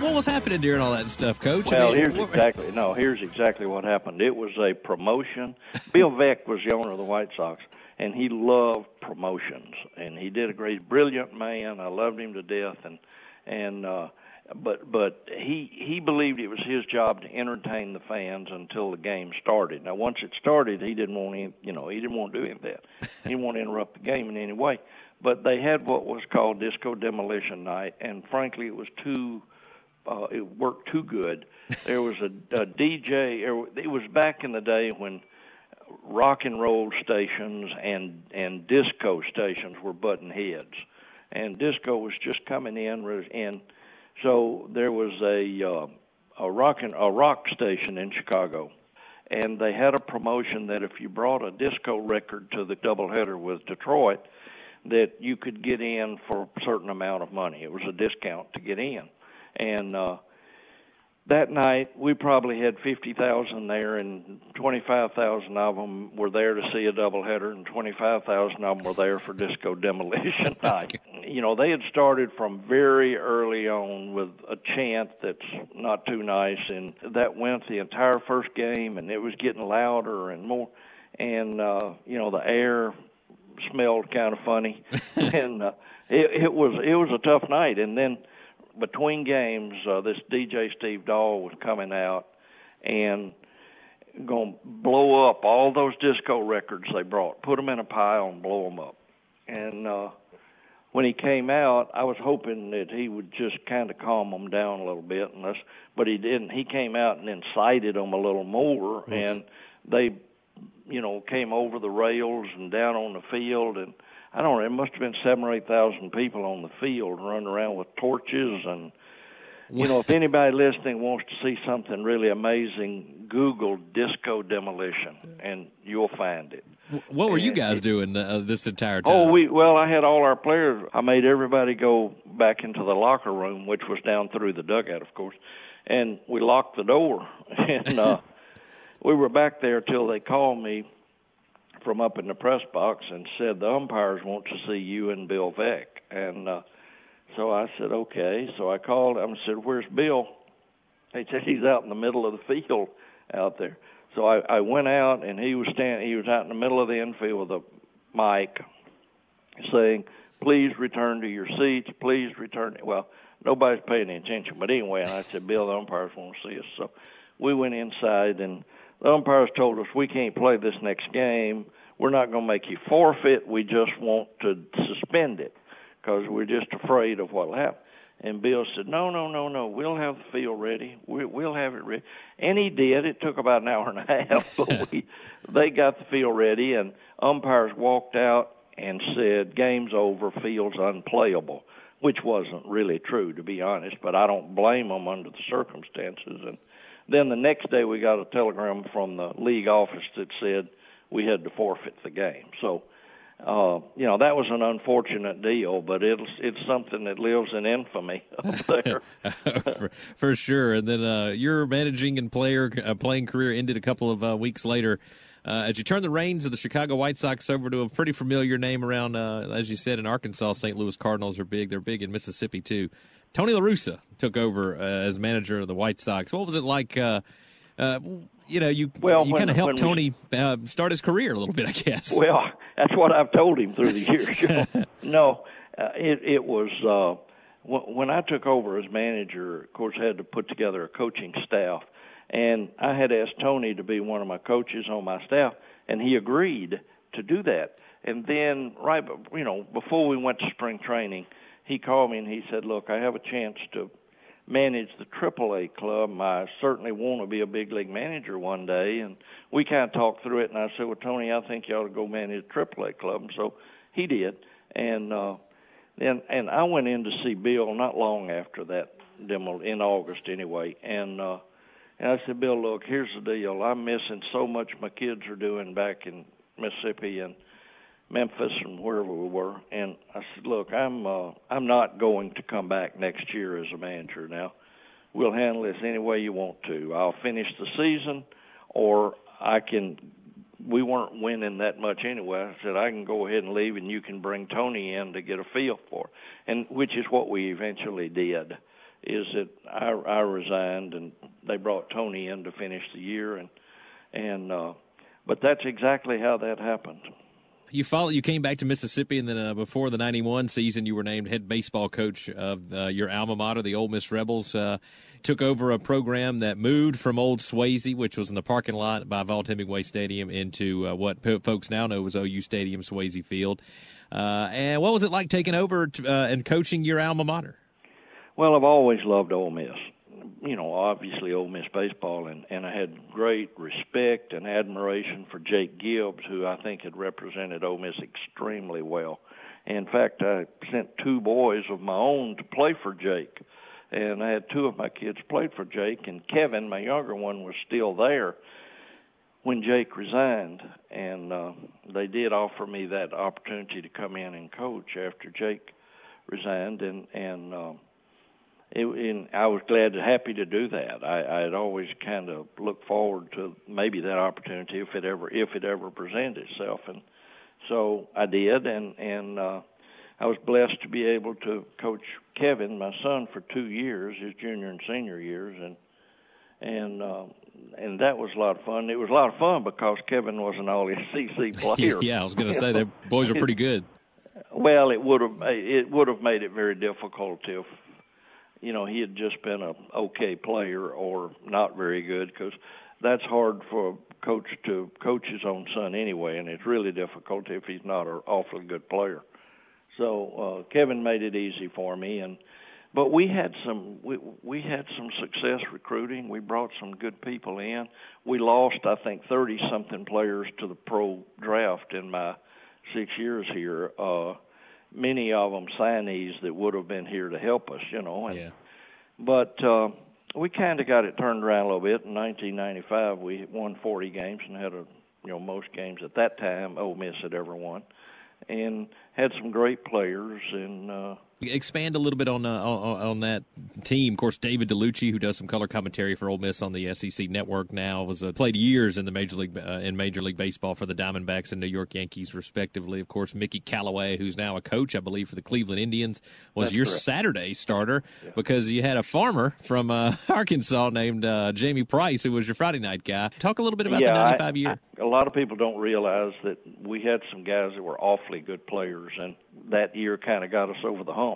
What was happening during all that stuff, Coach? Well, I mean, here's what- exactly no. Here's exactly what happened. It was a promotion. Bill Veeck was the owner of the White Sox, and he loved promotions, and he did a great, brilliant man. I loved him to death, and and uh, but but he he believed it was his job to entertain the fans until the game started. Now, once it started, he didn't want any, you know he didn't want to do any of that. He didn't want to interrupt the game in any way. But they had what was called Disco Demolition Night, and frankly, it was too uh, it worked too good. There was a, a DJ. It was back in the day when rock and roll stations and and disco stations were button heads, and disco was just coming in. And so there was a uh, a rock and, a rock station in Chicago, and they had a promotion that if you brought a disco record to the doubleheader with Detroit, that you could get in for a certain amount of money. It was a discount to get in and uh that night we probably had 50,000 there and 25,000 of them were there to see a doubleheader and 25,000 of them were there for disco demolition night. You know, they had started from very early on with a chant that's not too nice and that went the entire first game and it was getting louder and more and uh you know the air smelled kind of funny. And uh, it it was it was a tough night. And then between games, uh, this DJ Steve Dahl was coming out and going to blow up all those disco records they brought, put them in a pile and blow them up. And uh, when he came out, I was hoping that he would just kind of calm them down a little bit, and this, but he didn't. He came out and incited them a little more, and they, you know, came over the rails and down on the field and I don't know, there must have been seven or eight thousand people on the field running around with torches and you know, if anybody listening wants to see something really amazing, Google disco demolition and you'll find it. What were you guys doing uh, this entire time? Oh, we well, I had all our players. I made everybody go back into the locker room, which was down through the dugout, of course, and we locked the door. And uh, we were back there till they called me from up in the press box and said the umpires want to see you and Bill Veeck. And uh, so I said okay. So I called him and said, "Where's Bill?" They said he's out in the middle of the field out there. So I, I went out and he was standing. He was out in the middle of the infield with a mic, saying, "Please return to your seats. Please return." Well, nobody's paying attention, but anyway, and I said, "Bill, the umpires want to see us." So we went inside and the umpires told us we can't play this next game. We're not going to make you forfeit. We just want to suspend it because we're just afraid of what'll happen. And Bill said, "No, no, no, no. We'll have the field ready. We, we'll have it ready." And he did. It took about an hour and a half, but we they got the field ready, and umpires walked out and said, "Game's over. Field's unplayable," which wasn't really true, to be honest. But I don't blame them under the circumstances. And then the next day, we got a telegram from the league office that said we had to forfeit the game. So uh, you know that was an unfortunate deal, but it's it's something that lives in infamy up there. for, for, sure. And then uh, your managing and player uh, playing career ended a couple of uh, weeks later. Uh, as you turn the reins of the Chicago White Sox over to a pretty familiar name around, uh, as you said, in Arkansas, St. Louis Cardinals are big. They're big in Mississippi too. Tony La Russa took over as manager of the White Sox. What was it like? You know, you well, you kind of helped Tony uh, start his career a little bit, I guess. Well, that's what I've told him through the years. no, uh, it it was uh, when I took over as manager. Of course, I had to put together a coaching staff, and I had asked Tony to be one of my coaches on my staff, and he agreed to do that. And then, right, you know, before we went to spring training, he called me and he said, "Look, I have a chance to." Manage the AAA club. I certainly want to be a big league manager one day. And we kind of talked through it, and I said, "Well, Tony, I think you ought to go manage the AAA club." And so he did, and uh, and and I went in to see Bill not long after that demo in August anyway, and. uh and I said, Bill, look, here's the deal. I'm missing so much my kids are doing back in Mississippi, and Memphis and wherever we were. And I said, "Look, I'm uh, I'm not going to come back next year as a manager. Now, we'll handle this any way you want to. I'll finish the season, or I can. We weren't winning that much anyway. I said I can go ahead and leave, and you can bring Tony in to get a feel for, it. and which is what we eventually did. Is that I, I resigned, and they brought Tony in to finish the year, and and uh, but that's exactly how that happened you follow. You came back to Mississippi, and then uh, before the '91 season, you were named head baseball coach of uh, your alma mater, the Ole Miss Rebels. Uh, took over a program that moved from Old Swayze, which was in the parking lot by Vaught Hemingway Stadium, into uh, what folks now know as OU Stadium, Swayze Field. Uh, and what was it like taking over to, uh, and coaching your alma mater? Well, I've always loved Ole Miss you know, obviously Ole Miss baseball, and and I had great respect and admiration for Jake Gibbs, who I think had represented Ole Miss extremely well. In fact, I sent two boys of my own to play for Jake, and I had two of my kids played for Jake, and Kevin, my younger one, was still there when Jake resigned, and uh, they did offer me that opportunity to come in and coach after Jake resigned, and and uh, it, and I was glad and happy to do that. I, I had always kind of looked forward to maybe that opportunity if it ever if it ever presented itself, and so I did, and and uh, I was blessed to be able to coach Kevin, my son, for two years, his junior and senior years, and and uh, and that was a lot of fun. It was a lot of fun because Kevin was an All SEC player. yeah, I was going to say the boys are pretty good. Well, it would have it would have made it very difficult if you know he had just been a okay player or not very good because that's hard for a coach to coach his own son anyway, and it's really difficult if he's not an awfully good player. So uh, Kevin made it easy for me, and but we had some we we had some success recruiting. We brought some good people in. We lost I think thirty something players to the pro draft in my six years here. Uh, many of them signees that would have been here to help us, you know. And, yeah. But uh, we kind of got it turned around a little bit. In 1995, we won 40 games and had a you know most games at that time Ole Miss had ever won, and had some great players and. uh expand a little bit on, uh, on, on that team. Of course, David Dellucci, who does some color commentary for Ole Miss on the SEC Network now, was uh, played years in the major league uh, in Major League Baseball for the Diamondbacks and New York Yankees, respectively. Of course, Mickey Callaway, who's now a coach, I believe, for the Cleveland Indians, was That's your correct. Saturday starter Yeah. because you had a farmer from uh, Arkansas named uh, Jamie Price, who was your Friday night guy. Talk a little bit about yeah, the I- 95 year. I- a lot of people don't realize that we had some guys that were awfully good players, and that year kind of got us over the hump.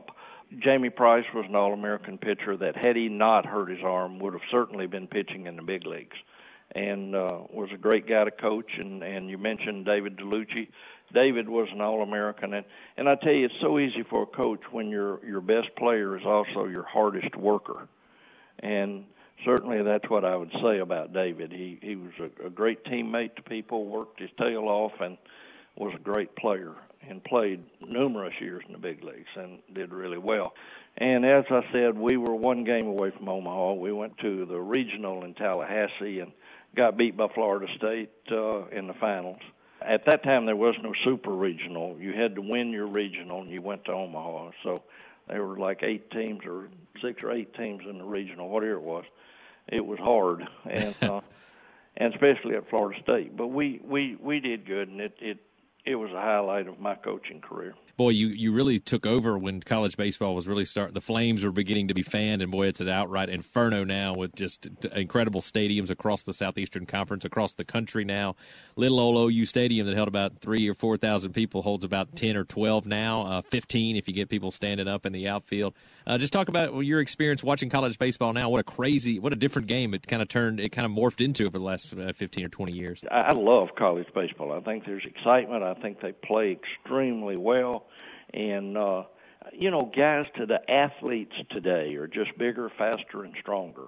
Jamie Price was an All-American pitcher that, had he not hurt his arm, would have certainly been pitching in the big leagues, and uh, was a great guy to coach. And and you mentioned David Dellucci. David was an All-American, and and I tell you, it's so easy for a coach when your your best player is also your hardest worker, and certainly that's what I would say about David. He he was a, a great teammate to people, worked his tail off, and was a great player and played numerous years in the big leagues and did really well. And as I said, we were one game away from Omaha. We went to the regional in Tallahassee and got beat by Florida State uh, in the finals. at that time there was no super regional. You had to win your regional, and you went to Omaha. So there were like eight teams or six or eight teams in the regional, whatever it was. It was hard, and uh, and especially at Florida State. But we we we did good, and it it it was a highlight of my coaching career boy, you, you really took over when college baseball was really starting. The Flames were beginning to be fanned, and boy, it's an outright inferno now with just incredible stadiums across the Southeastern Conference, across the country now. Little old OU Stadium that held about three or four thousand people holds about ten or twelve now, uh, fifteen if you get people standing up in the outfield. Uh, just talk about your experience watching college baseball now. What a crazy, what a different game it kind of turned, it kind of morphed into over the last uh, fifteen or twenty years. I love college baseball. I think there's excitement. I think they play extremely well and uh you know guys to the athletes today are just bigger faster and stronger.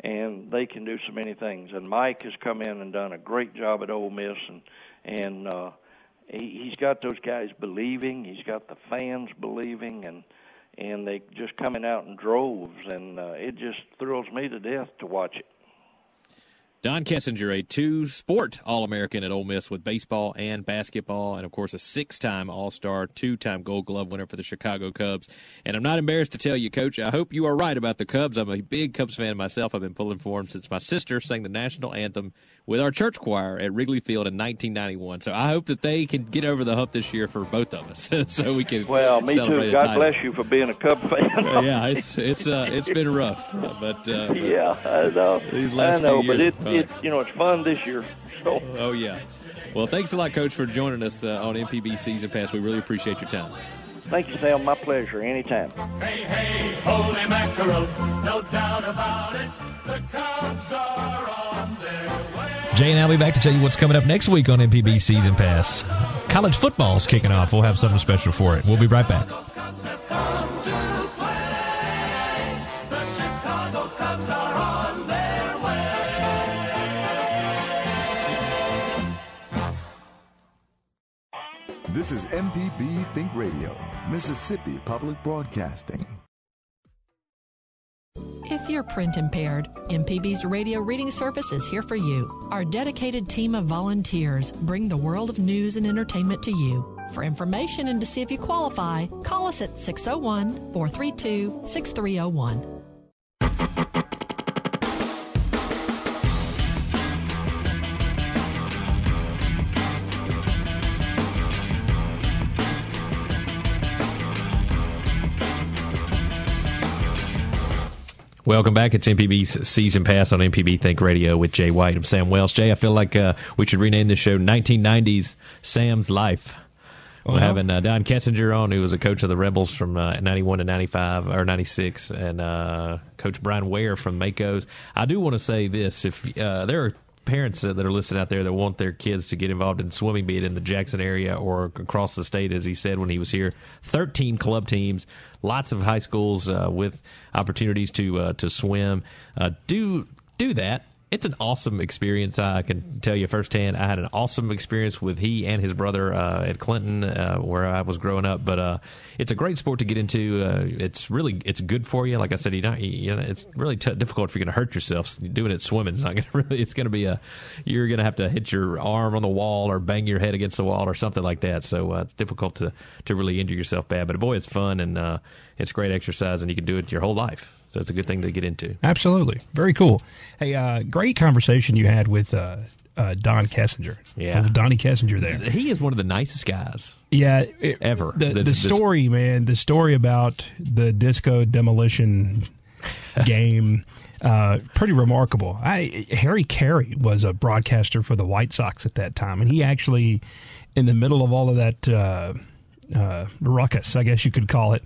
And they can do so many things. And mike has come in and done a great job at Ole miss. And and uh he, he's got those guys believing. He's got the fans believing. And and they just coming out in droves. And uh, it just thrills me to death to watch it Don Kessinger, a two sport All American at Ole Miss with baseball and basketball, and of course a six time All Star, two time Gold Glove winner for the Chicago Cubs. And I'm not embarrassed to tell you, Coach, I hope you are right about the Cubs. I'm a big Cubs fan myself. I've been pulling for them since my sister sang the national anthem with our church choir at Wrigley Field in 1991. So I hope that they can get over the hump this year for both of us, so we can. Well, me too. God bless you for being a Cub fan. yeah, it's it's uh, it's been rough, but uh, yeah, I know. These last I know, few but years, it, it you know it's fun this year. So. Oh yeah. Well, thanks a lot, Coach, for joining us uh, on MPB Season Pass. We really appreciate your time. Thank you, Sam. My pleasure. Anytime. Hey, hey, holy mackerel, no doubt about it. The Cubs are on their way. Jay and I'll be back to tell you what's coming up next week on MPB Season Pass. College football's kicking off. We'll have something special for it. We'll be right back. This is MPB Think Radio, Mississippi Public Broadcasting. If you're print impaired, MPB's radio reading service is here for you. Our dedicated team of volunteers bring the world of news and entertainment to you. For information and to see if you qualify, call us at 601 432 6301. Welcome back. It's MPB's Season Pass on MPB Think Radio with Jay White. I'm Sam Wells. Jay, I feel like uh, we should rename this show 1990s Sam's Life. We're uh-huh. having uh, Don Kessinger on, who was a coach of the Rebels from uh, 91 to 95 or 96, and uh, Coach Brian Ware from Makos. I do want to say this: if uh, there are parents that are listening out there that want their kids to get involved in swimming, be it in the Jackson area or across the state, as he said when he was here. Thirteen club teams, lots of high schools uh, with opportunities to uh, to swim. Uh, do do that it's an awesome experience. I can tell you firsthand. I had an awesome experience with he and his brother uh, at Clinton, uh, where I was growing up. But uh, it's a great sport to get into. Uh, it's really it's good for you. Like I said, you know, you know it's really t- difficult if you're going to hurt yourself. Doing it swimming is not going to really. It's going to be a you're going to have to hit your arm on the wall or bang your head against the wall or something like that. So uh, it's difficult to to really injure yourself bad. But boy, it's fun and uh, it's great exercise, and you can do it your whole life. So it's a good thing to get into. Absolutely. Very cool. Hey, uh, great conversation you had with uh, uh, Don Kessinger. Yeah. Donnie Kessinger there. He is one of the nicest guys. Yeah. It, ever. The, the story, man, the story about the disco demolition game. Uh, pretty remarkable. I, Harry Caray was a broadcaster for the White Sox at that time, and he actually, in the middle of all of that uh, uh, ruckus, I guess you could call it,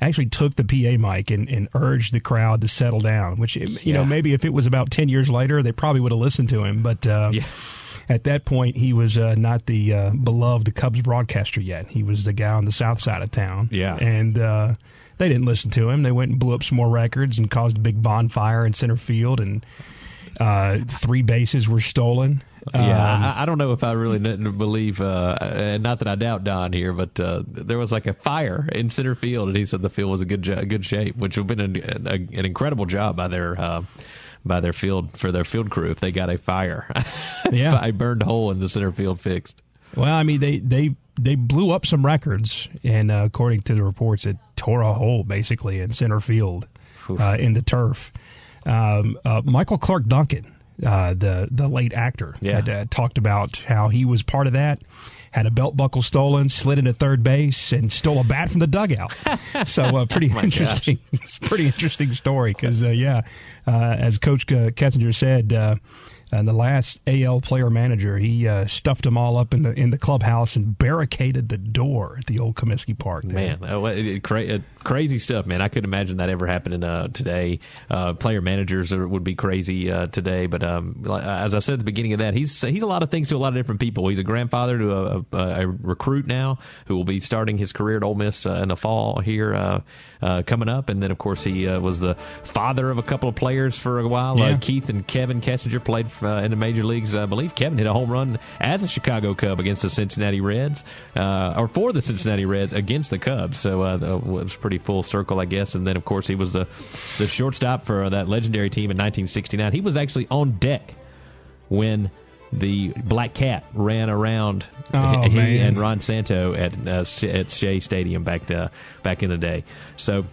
actually took the PA mic and, and urged the crowd to settle down. Which you yeah. know maybe if it was about ten years later, they probably would have listened to him. But uh, yeah. at that point, he was uh, not the uh, beloved Cubs broadcaster yet. He was the guy on the south side of town. Yeah, and uh, they didn't listen to him. They went and blew up some more records and caused a big bonfire in center field and. Uh, three bases were stolen. Yeah, um, I, I, don't know if I really believe, uh, and not that I doubt Don here, but uh, there was like a fire in center field, and he said the field was a good good shape, which would have been an, a, an incredible job by their uh, by their field for their field crew if they got a fire, yeah, I burned hole in the center field fixed. Well, I mean, they they they blew up some records, and uh, according to the reports, it tore a hole basically in center field uh, in the turf. Um, uh, Michael Clarke Duncan, uh, the the late actor, Yeah. had uh, talked about how he was part of that. Had a belt buckle stolen, slid into third base, and stole a bat from the dugout. so, uh, pretty Oh interesting. It's a pretty interesting story because, uh, yeah, uh, as Coach uh, Kessinger said, uh, uh, the last AL player manager, he uh, stuffed them all up in the in the clubhouse and barricaded the door at the old Comiskey Park. there. Man, uh, it, it, cra- uh, crazy stuff, man. I couldn't imagine that ever happening uh, today. Uh, player managers are, would be crazy uh, today, but um, as I said at the beginning of that, he's he's a lot of things to a lot of different people. He's a grandfather to a, a, a recruit now who will be starting his career at Ole Miss uh, in the fall here uh, uh, coming up, and then of course he uh, was the father of a couple of players for a while. Yeah. Uh, Keith and Kevin Kessinger played in the major leagues. I believe Kevin hit a home run as a Chicago Cub against the Cincinnati Reds, uh, or for the Cincinnati Reds against the Cubs. So uh, it was pretty full circle, I guess. And then, of course, he was the the shortstop for that legendary team in 1969. He was actually on deck when the Black Cat ran around Oh, he man. and Ron Santo at uh, at Shea Stadium back uh, back in the day. So.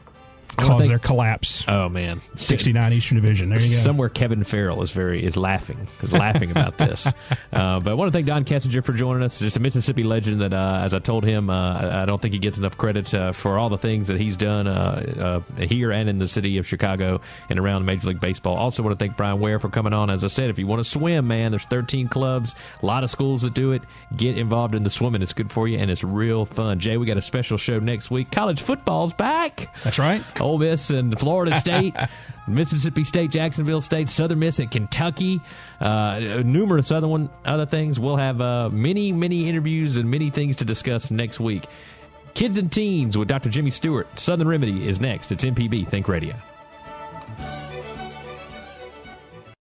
I wanna Caused thank- their collapse. Oh man, 69 Eastern Division. There you go. Somewhere Kevin Farrell is very is laughing is laughing about this. Uh, but I want to thank Don Kessinger for joining us. Just a Mississippi legend that, uh, as I told him, uh, I- I don't think he gets enough credit uh, for all the things that he's done uh, uh, here and in the city of Chicago and around Major League Baseball. Also want to thank Brian Ware for coming on. As I said, if you want to swim, man, there's 13 clubs, a lot of schools that do it. Get involved in the swimming; it's good for you and it's real fun. Jay, we got a special show next week. College football's back. That's right. Ole Miss and Florida State, Mississippi State, Jacksonville State, Southern Miss, and Kentucky. Uh, numerous other one, other things. We'll have uh, many, many interviews and many things to discuss next week. Kids and Teens with Dr. Jimmy Stewart. Southern Remedy is next. It's MPB Think Radio.